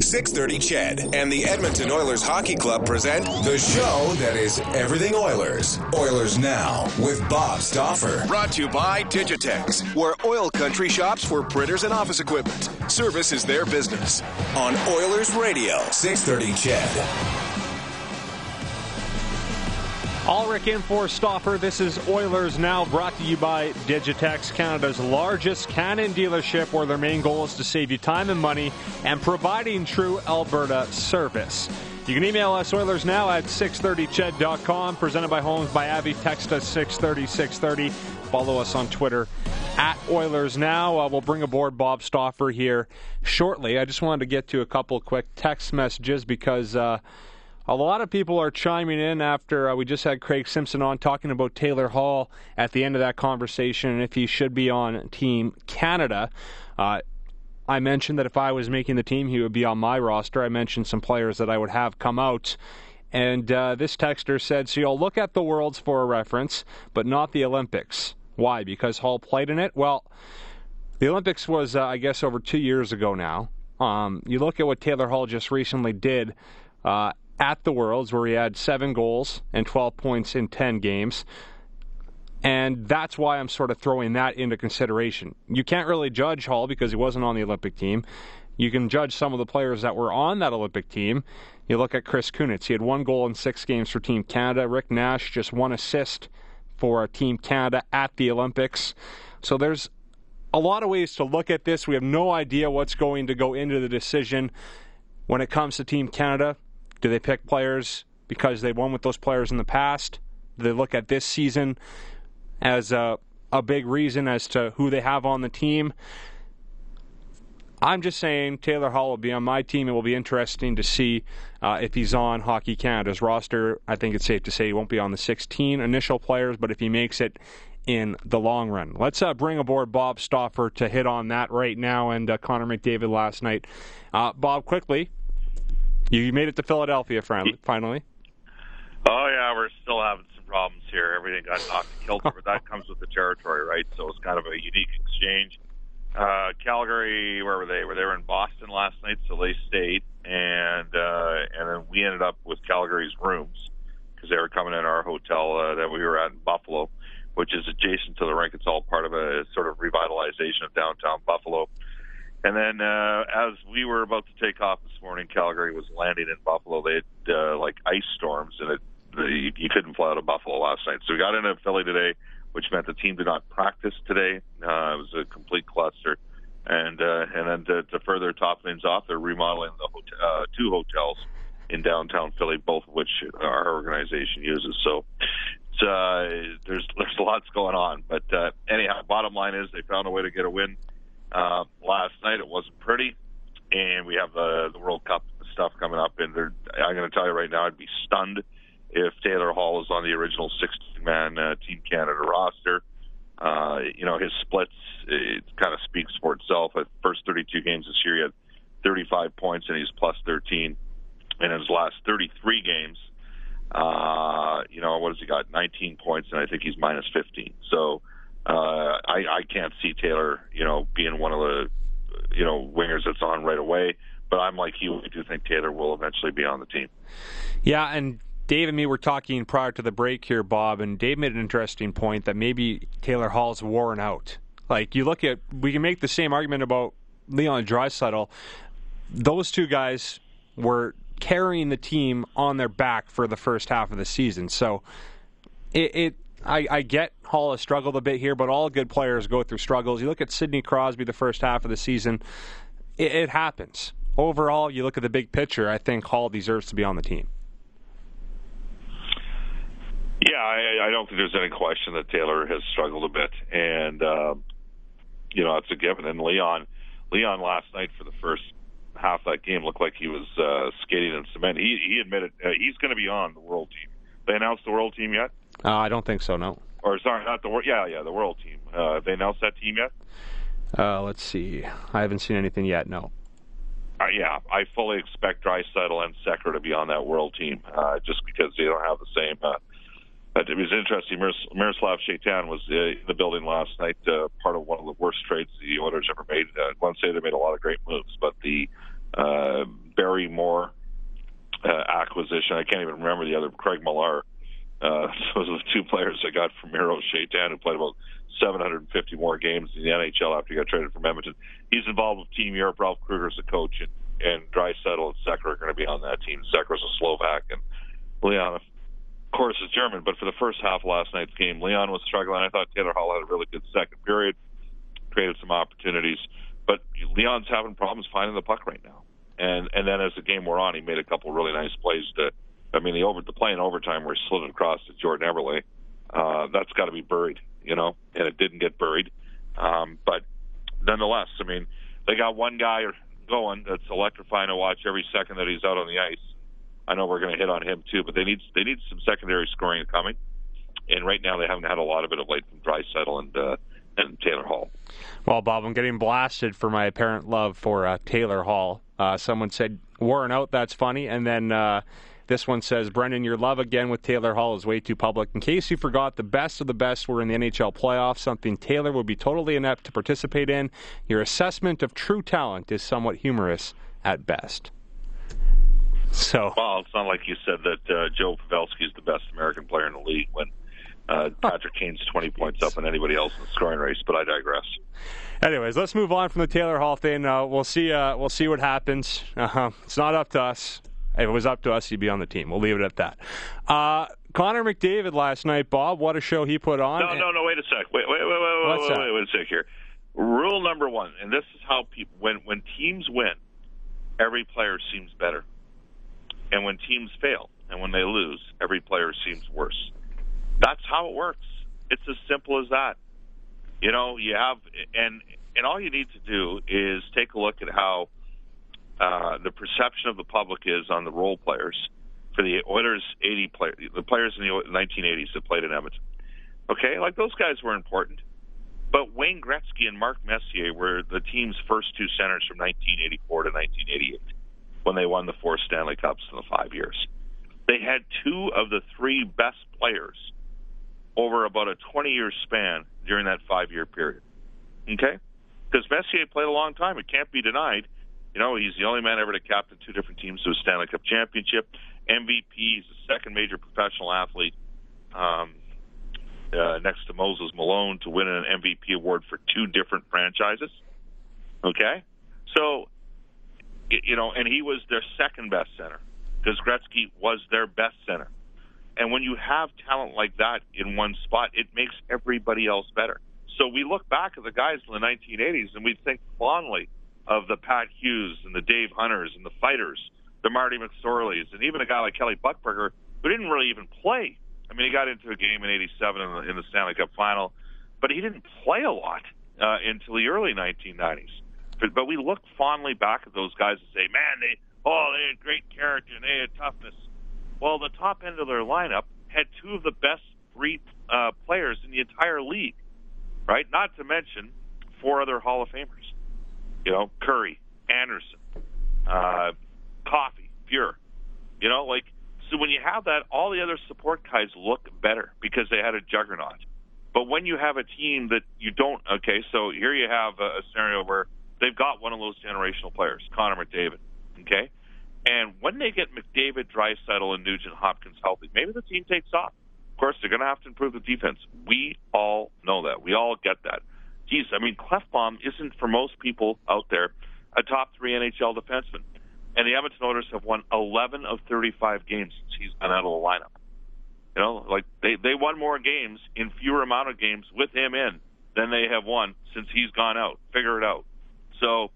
630 CHED and the Edmonton Oilers Hockey Club present the show that is everything Oilers. Oilers Now with Bob Stauffer. Brought to you by Digitex, where oil country shops for printers and office equipment. Service is their business. On Oilers Radio, 630 Ched. Ullrich in for Stauffer. This is Oilers Now, brought to you by Digitex, Canada's largest Canon dealership, where their main goal is to save you time and money and providing true Alberta service. You can email us Oilers Now at 630ched.com, presented by Homes by Abbey. Text us 630 630. Follow us on Twitter at Oilers Now. Uh, we'll bring aboard Bob Stauffer here shortly. I just wanted to get to a couple quick text messages because. Uh, a lot of people are chiming in after uh, we just had Craig Simpson on talking about Taylor Hall at the end of that conversation and if he should be on Team Canada. Uh, I mentioned that if I was making the team, he would be on my roster. I mentioned some players that I would have come out. And uh, this texter said, So you'll look at the Worlds for a reference, but not the Olympics. Why? Because Hall played in it? Well, the Olympics was, uh, I guess, over two years ago now. Um, you look at what Taylor Hall just recently did. Uh, at the Worlds, where he had seven goals and 12 points in 10 games. And that's why I'm sort of throwing that into consideration. You can't really judge Hall because he wasn't on the Olympic team. You can judge some of the players that were on that Olympic team. You look at Chris Kunitz. He had one goal in six games for Team Canada. Rick Nash just one assist for Team Canada at the Olympics. So there's a lot of ways to look at this. We have no idea what's going to go into the decision when it comes to Team Canada. Do they pick players because they won with those players in the past? Do they look at this season as a, a big reason as to who they have on the team? I'm just saying Taylor Hall will be on my team. It will be interesting to see uh, if he's on Hockey Canada's roster. I think it's safe to say he won't be on the 16 initial players, but if he makes it in the long run. Let's uh, bring aboard Bob Stauffer to hit on that right now and uh, Connor McDavid last night. Uh, Bob, quickly, you made it to Philadelphia finally. Oh yeah, we're still having some problems here. Everything got knocked to kilter, but that comes with the territory, right? So it's kind of a unique exchange. Uh, Calgary, where were they? Were they were in Boston last night, so they stayed, and uh, and then we ended up with Calgary's rooms because they were coming in our hotel uh, that we were at in Buffalo, which is adjacent to the rink. It's all part of a sort of revitalization of downtown Buffalo. And then uh, as we were about to take off this morning, Calgary was landing in Buffalo. They had uh, like ice storms, and it the, you couldn't fly out of Buffalo last night. So we got into Philly today, which meant the team did not practice today. Uh, it was a complete cluster. And uh, and then to, to further top things off, they're remodeling the hotel, uh, two hotels in downtown Philly, both of which our organization uses. So it's, uh, there's there's lots going on. But uh, anyhow, bottom line is they found a way to get a win uh, last night it wasn't pretty, and we have the the World Cup stuff coming up. And I'm going to tell you right now, I'd be stunned if Taylor Hall is on the original 16-man uh, Team Canada roster. Uh, you know, his splits it kind of speaks for itself. At first 32 games this year, he had 35 points and he's plus 13. And in his last 33 games, uh, you know, what has he got? 19 points, and I think he's minus 15. So uh, I, I can't see Taylor, you know, being one of the, you know, wingers that's on right away. But I'm like you. I do think Taylor will eventually be on the team. Yeah, and Dave and me were talking prior to the break here, Bob, and Dave made an interesting point that maybe Taylor Hall's worn out. Like you look at, we can make the same argument about Leon Draisaitl. Those two guys were carrying the team on their back for the first half of the season. So it, it I, I, get Hall has struggled a bit here, but all good players go through struggles. You look at Sidney Crosby the first half of the season, it, it happens. Overall, you look at the big picture, I think Hall deserves to be on the team. Yeah, I, I don't think there's any question that Taylor has struggled a bit, and uh, you know it's a given. And Leon, Leon last night for the first half of that game looked like he was uh, skating in cement. He he admitted uh, he's going to be on the world team. They announced the world team yet? Uh, I don't think so. No. Or sorry, not the world. Yeah, yeah, the world team. Uh, they announced that team yet? Uh, let's see. I haven't seen anything yet. No. Uh, yeah, I fully expect Draisaitl and Sekera to be on that world team, uh, just because they don't have the same. Uh, it was interesting. Miros- Miroslav Šatan was uh, in the building last night, uh, part of one of the worst trades the Oilers ever made. Uh, to say they made a lot of great moves, but the uh, Barrie Moore uh, acquisition. I can't even remember the other. Craig Millar. Uh, those are the two players I got from Miro Šatan, who played about 750 more games in the NHL after he got traded from Edmonton. He's involved with Team Europe. Ralph Krueger's the coach, and, and Draisaitl and Sekera are going to be on that team. Sekera's a Slovak, and Leon, of course, is German. But for the first half of last night's game, Leon was struggling. I thought Taylor Hall had a really good second period, created some opportunities. But Leon's having problems finding the puck right now. And and then as the game wore on, he made a couple really nice plays to. I mean, the over the play in overtime where he slid across to Jordan Eberle. Uh, that's got to be buried, you know, and it didn't get buried. Um, but nonetheless, I mean, they got one guy going that's electrifying to watch every second that he's out on the ice. I know we're going to hit on him too, but they need they need some secondary scoring coming. And right now they haven't had a lot of it of late from Draisaitl and uh, and Taylor Hall. Well, Bob, I'm getting blasted for my apparent love for uh, Taylor Hall. Uh, someone said worn out. That's funny, and then. Uh, this one says, Brendan, your love again with Taylor Hall is way too public. In case you forgot, the best of the best were in the NHL playoffs, something Taylor would be totally inept to participate in. Your assessment of true talent is somewhat humorous at best. So, well, it's not like you said that uh, Joe Pavelski is the best American player in the league when uh, Patrick Kane's 20 points up on anybody else in the scoring race, but I digress. Anyways, let's move on from the Taylor Hall thing. Uh, we'll see. Uh, we'll see what happens. Uh-huh. It's not up to us. If it was up to us, he'd be on the team. We'll leave it at that. Uh, Connor McDavid last night, Bob. What a show he put on. No, no, no. Wait a sec. Wait, wait, wait, wait, What's wait, wait, wait a sec here. Rule number one, and this is how people when when teams win, every player seems better, and when teams fail and when they lose, every player seems worse. That's how it works. It's as simple as that. You know, you have and and all you need to do is take a look at how uh, the perception of the public is on the role players for the Oilers 80 players, the players in the 1980s that played in Edmonton. Okay, like those guys were important, but Wayne Gretzky and Mark Messier were the team's first two centers from 1984 to 1988 when they won the four Stanley Cups in the five years. They had two of the three best players over about a 20 year span during that five year period. Okay? Because Messier played a long time. It can't be denied. You know, he's the only man ever to captain two different teams to a Stanley Cup championship. MVP, he's the second major professional athlete um, uh, next to Moses Malone to win an MVP award for two different franchises. Okay? So, you know, and he was their second best center because Gretzky was their best center. And when you have talent like that in one spot, it makes everybody else better. So we look back at the guys in the 1980s and we think fondly of the Pat Hughes and the Dave Hunters and the fighters, the Marty McSorleys, and even a guy like Kelly Buchberger who didn't really even play. I mean, he got into a game in '87 in the, in the Stanley Cup final, but he didn't play a lot uh, until the early 1990s. But, but we look fondly back at those guys and say, man, they oh they had great character and they had toughness. Well, the top end of their lineup had two of the best three uh, players in the entire league, right? Not to mention four other Hall of Famers. You know, Kurri, Anderson, uh, Coffey, Fuhr. You know, like so when you have that, all the other support guys look better because they had a juggernaut. But when you have a team that you don't, okay, so here you have a, a scenario where they've got one of those generational players, Connor McDavid, okay, and when they get McDavid, Draisaitl, and Nugent Hopkins healthy, maybe the team takes off. Of course, they're going to have to improve the defense. We all know that. We all get that geez, I mean, Klefbom isn't for most people out there a top three NHL defenseman. And the Edmonton Oilers have won 11 of 35 games since he's been out of the lineup. You know, like they they won more games in fewer amount of games with him in than they have won since he's gone out. Figure it out. So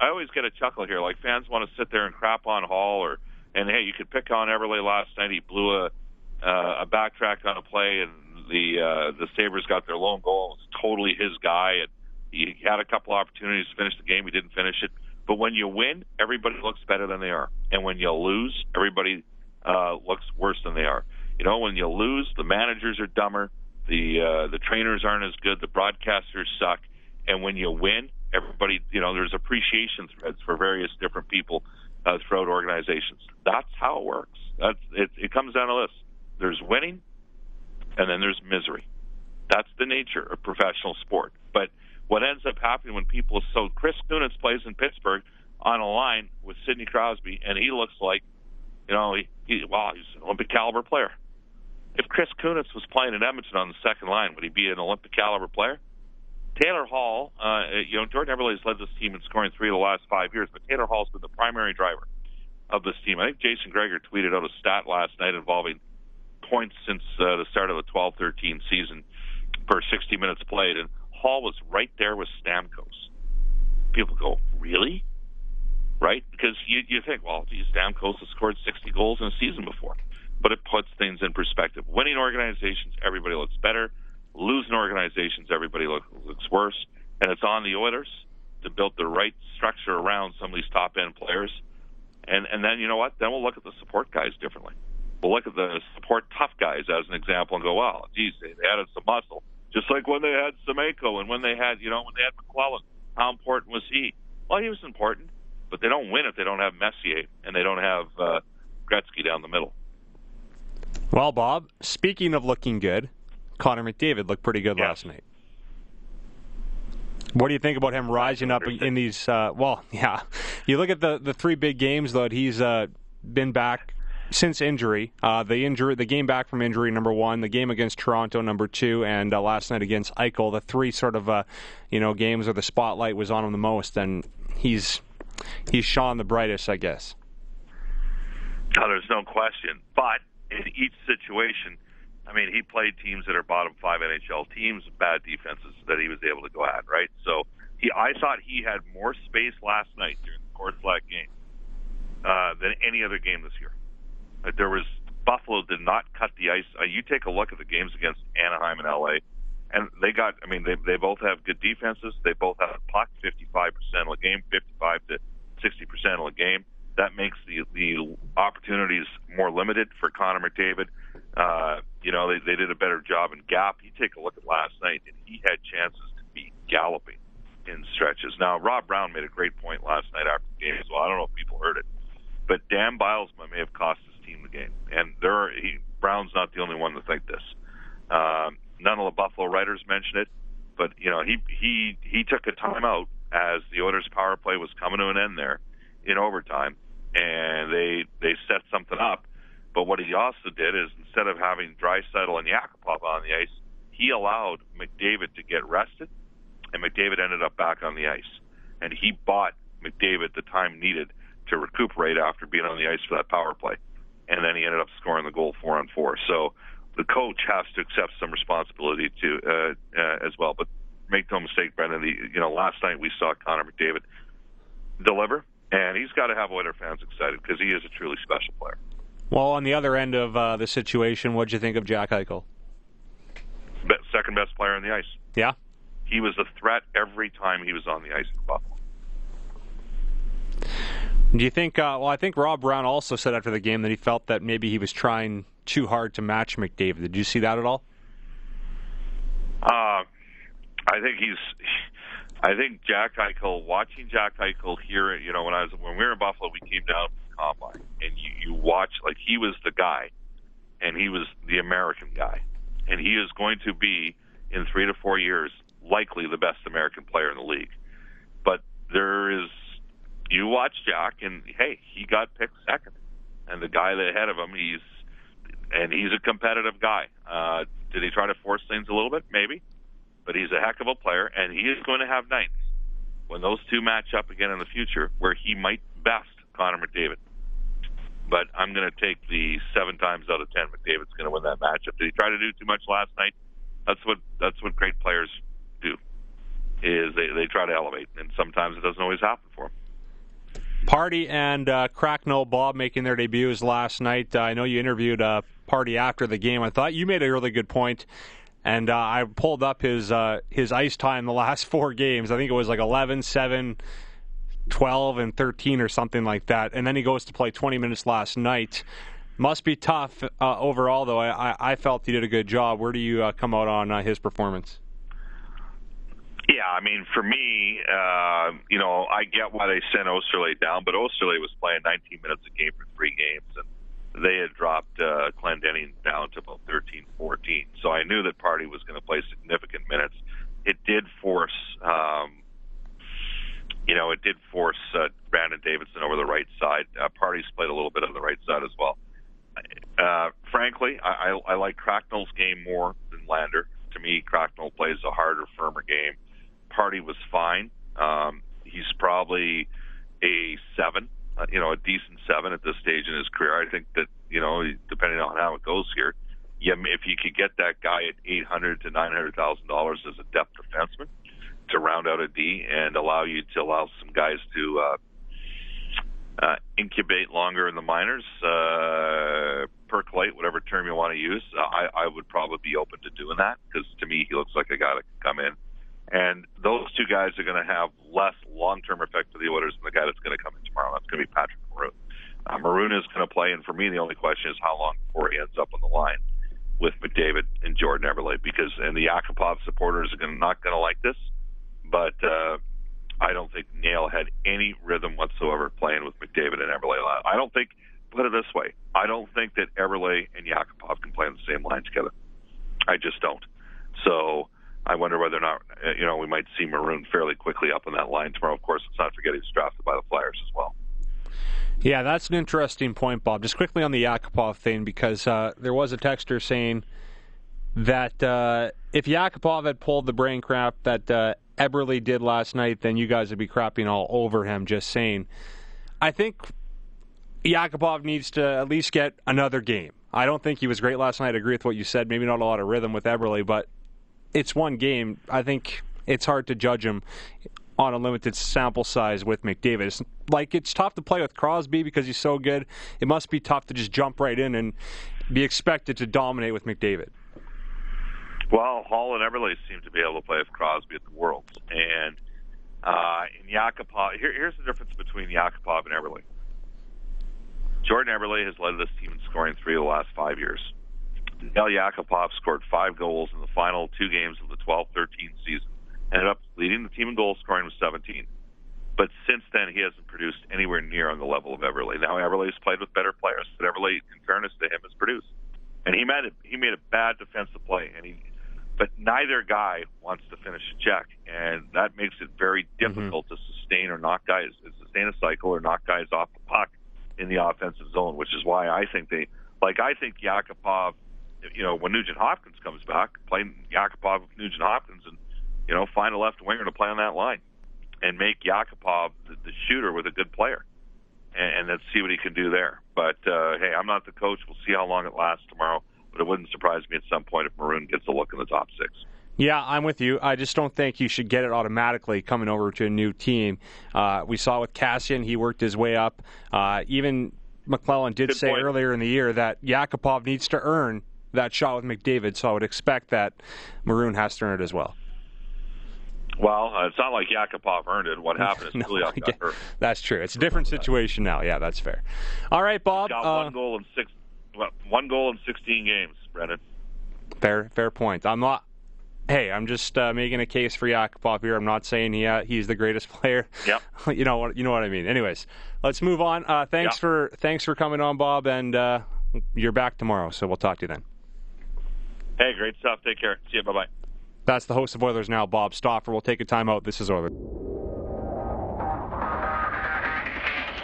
I always get a chuckle here. Like fans want to sit there and crap on Hall or and hey, you could pick on Eberle last night. He blew a uh, a backtrack on a play and the uh, the Sabres got their lone goal. It was totally his guy. And he had a couple opportunities to finish the game. He didn't finish it. But when you win, everybody looks better than they are. And when you lose, everybody uh, looks worse than they are. You know, when you lose, the managers are dumber, the uh, the trainers aren't as good, the broadcasters suck, and when you win, everybody, you know, there's appreciation threads for various different people uh, throughout organizations. That's how it works. That's it. It comes down to this: there's winning, and then there's misery. That's the nature of professional sport. But what ends up happening when people so Chris Kunitz plays in Pittsburgh on a line with Sidney Crosby, and he looks like, you know, he, he wow, he's an Olympic caliber player. If Chris Kunitz was playing in Edmonton on the second line, would he be an Olympic caliber player? Taylor Hall, uh, you know, Jordan Eberle has led this team in scoring three of the last five years, but Taylor Hall's been the primary driver of this team. I think Jason Gregor tweeted out a stat last night involving points since uh, the start of the 12-13 season per 60 minutes played, and Hall was right there with Stamkos. People go, really? Right? Because you, you think, well, geez, Stamkos has scored 60 goals in a season before. But it puts things in perspective. Winning organizations, everybody looks better losing organizations, everybody look, looks worse. And it's on the Oilers to build the right structure around some of these top end players. And and then you know what? Then we'll look at the support guys differently. We'll look at the support tough guys as an example and go, well, geez, they, added some muscle. Just like when they had Semenko and when they had, you know, when they had McClelland. How important was he? Well, he was important, but they don't win if they don't have Messier and they don't have uh, Gretzky down the middle. Well, Bob, speaking of looking good, Connor McDavid looked pretty good last night. What do you think about him rising up in these? Uh, well, yeah, you look at the the three big games though. He's uh, been back since injury. Uh, the injury, the game back from injury, number one. The game against Toronto, number two, and uh, last night against Eichel. The three sort of uh, you know games where the spotlight was on him the most, and he's he's shone the brightest, I guess. No, there's no question. But in each situation, I mean, he played teams that are bottom five NHL teams, bad defenses that he was able to go at, right? So he, I thought he had more space last night during the course of that game uh, than any other game this year. Uh, there was Buffalo did not cut the ice. Uh, you take a look at the games against Anaheim and LA, and they got. I mean, they they both have good defenses. They both have puck fifty five percent of the game, fifty five to sixty percent of the game. That makes the the opportunities more limited for Connor McDavid. Uh, you know, they, they did a better job in gap. You take a look at last night, and he had chances to be galloping in stretches. Now, Rob Brown made a great point last night after the game as well. I don't know if people heard it, but Dan Bylsma may have cost his team the game. And there, are, he, Brown's not the only one to think this. Um, none of the Buffalo writers mentioned it, but you know, he he he took a timeout as the Oilers' power play was coming to an end there in overtime, and they they set something up but what he also did is instead of having Draisaitl and Yakupov on the ice, he allowed McDavid to get rested, and McDavid ended up back on the ice. And he bought McDavid the time needed to recuperate after being on the ice for that power play. And then he ended up scoring the goal four on four. So the coach has to accept some responsibility too uh, uh, as well. But make no mistake, Brendan. The, you know, last night we saw Connor McDavid deliver, and he's got to have Oiler fans excited because he is a truly special player. Well, on the other end of uh, the situation, what'd you think of Jack Eichel? second best player on the ice. Yeah. He was a threat every time he was on the ice in Buffalo. Do you think? Uh, well, I think Rob Brown also said after the game that he felt that maybe he was trying too hard to match McDavid. Did you see that at all? Uh, I think he's. I think Jack Eichel. Watching Jack Eichel here, you know, when I was when we were in Buffalo, we came down combine, and you, you watch like he was the guy, and he was the American guy, and he is going to be in three to four years likely the best American player in the league. But there is, you watch Jack, and hey, he got picked second, and the guy that ahead of him, he's, and he's a competitive guy. Uh, did he try to force things a little bit? Maybe, but he's a heck of a player, and he is going to have nights when those two match up again in the future where he might best Connor McDavid. But I'm going to take the seven times out of ten McDavid's going to win that matchup. Did he try to do too much last night? That's what that's what great players do. Is they they try to elevate, and sometimes it doesn't always happen for them. Pardy and uh, Cracknell Bob making their debuts last night. Uh, I know you interviewed uh, Pardy after the game. I thought you made a really good point, and uh, I pulled up his uh, his ice time the last four games. I think it was like 11, 7, 12 and 13 or something like that. And then he goes to play 20 minutes last night. Must be tough uh, overall, though. I, I felt he did a good job. Where do you uh, come out on his performance? Yeah, I mean, for me, uh, you know, I get why they sent Oesterle down, but Oesterle was playing 19 minutes a game for three games, and they had dropped uh, Clendening down to about 13, 14. So I knew that Pardy was going to play significant minutes. It did force um, you know, it did force uh, Brandon Davidson over the right side. Uh, Pardy's played a little bit on the right side as well. Uh, frankly, I, I, I like Cracknell's game more than Lander. To me, Cracknell plays a harder, firmer game. Pardy was fine. Um, he's probably a seven, uh, you know, a decent seven at this stage in his career. I think that, you know, depending on how it goes here, yeah, if you could get that guy at eight hundred to nine hundred thousand dollars as a depth defenseman to round out a D and allow you to allow some guys to uh, uh, incubate longer in the minors, uh, percolate, whatever term you want to use, uh, I, I would probably be open to doing that because to me he looks like a guy that can come in. And those two guys are going to have less long-term effect to the Oilers than the guy that's going to come in tomorrow. That's going to be Patrick Maroon. Uh, Maroon is going to play, and for me, the only question is how long before he ends up on the line with McDavid and Jordan Eberle because and the Yakupov supporters are gonna, not going to like this, but uh, I don't think Nail had any rhythm whatsoever playing with McDavid and Eberle. I don't think. Put it this way: I don't think that Eberle and Yakupov can play on the same line together. I just don't. So I wonder whether or not uh, you know we might see Maroon fairly quickly up on that line tomorrow. Of course, let's not forget he's drafted by the Flyers as well. Yeah, that's an interesting point, Bob. Just quickly on the Yakupov thing, because uh, there was a texter saying that uh, if Yakupov had pulled the brain crap that uh, Eberle did last night, then you guys would be crapping all over him. Just saying. I think Yakupov needs to at least get another game. I don't think he was great last night. I agree with what you said. Maybe not a lot of rhythm with Eberle, but it's one game. I think it's hard to judge him on a limited sample size with McDavid. It's like it's tough to play with Crosby because he's so good. It must be tough to just jump right in and be expected to dominate with McDavid. Well, Hall and Eberle seem to be able to play with Crosby at the Worlds, and uh, in Yakupov, here, here's the difference between Yakupov and Eberle. Jordan Eberle has led this team in scoring three of the last five years. Nail Yakupov scored five goals in the final two games of the 12-13 season ended up leading the team in goal scoring with 17. But since then, he hasn't produced anywhere near on the level of Eberle. Now Eberle's played with better players, but Eberle, in fairness to him, has produced. And he made a, he made a bad defensive play, and he, but neither guy wants to finish a check, and that makes it very mm-hmm. difficult mm-hmm. to sustain or knock guys, sustain a cycle or knock guys off the puck in the offensive zone. Which is why I think they, like I think Yakupov, you know, when Nugent Hopkins comes back, playing Yakupov with Nugent Hopkins and you know, find a left winger to play on that line and make Yakupov the, the shooter with a good player, and, and let's see what he can do there. But uh, hey, I'm not the coach. We'll see how long it lasts tomorrow. But it wouldn't surprise me at some point if Maroon gets a look in the top six. Yeah, I'm with you. I just don't think you should get it automatically coming over to a new team. Uh, we saw with Kassian, he worked his way up. Uh, even McLellan did Good say point. earlier in the year that Yakupov needs to earn that shot with McDavid, so I would expect that Maroon has to earn it as well. Well, uh, it's not like Yakupov earned it. What happened is no, got hurt. That's true. It's a different situation now. Yeah, that's fair. All right, Bob. He's got uh, one goal in six. Well, One goal in sixteen games, Brendan. Fair, fair point. I'm not. Hey, I'm just uh, making a case for Yakupov here. I'm not saying he uh, he's the greatest player. Yep. you know what you know what I mean. Anyways, let's move on. Uh, thanks yep. for thanks for coming on, Bob, and uh, you're back tomorrow. So we'll talk to you then. Hey, great stuff. Take care. See you. Bye bye. That's the host of Oilers Now, Bob Stauffer. We'll take a timeout. This is Oilers.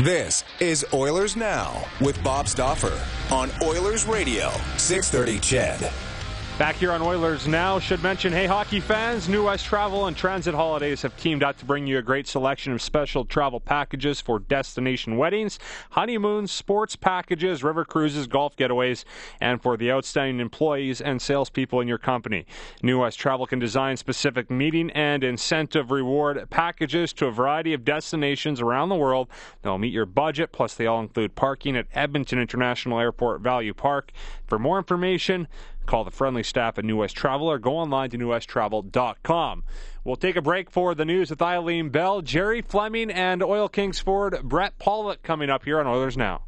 This is Oilers Now with Bob Stauffer on Oilers Radio, 630 CHED. Back here on Oilers Now, should mention, hey, hockey fans, New West Travel and Transit Holidays have teamed up to bring you a great selection of special travel packages for destination weddings, honeymoons, sports packages, river cruises, golf getaways, and for the outstanding employees and salespeople in your company. New West Travel can design specific meeting and incentive reward packages to a variety of destinations around the world. They'll meet your budget, plus they all include parking at Edmonton International Airport Value Park. For more information, Call the friendly staff at New West Travel or go online to newwesttravel.com. We'll take a break for the news with Eileen Bell, Jerry Fleming, and Oil Kings forward Brett Pollock coming up here on Oilers Now.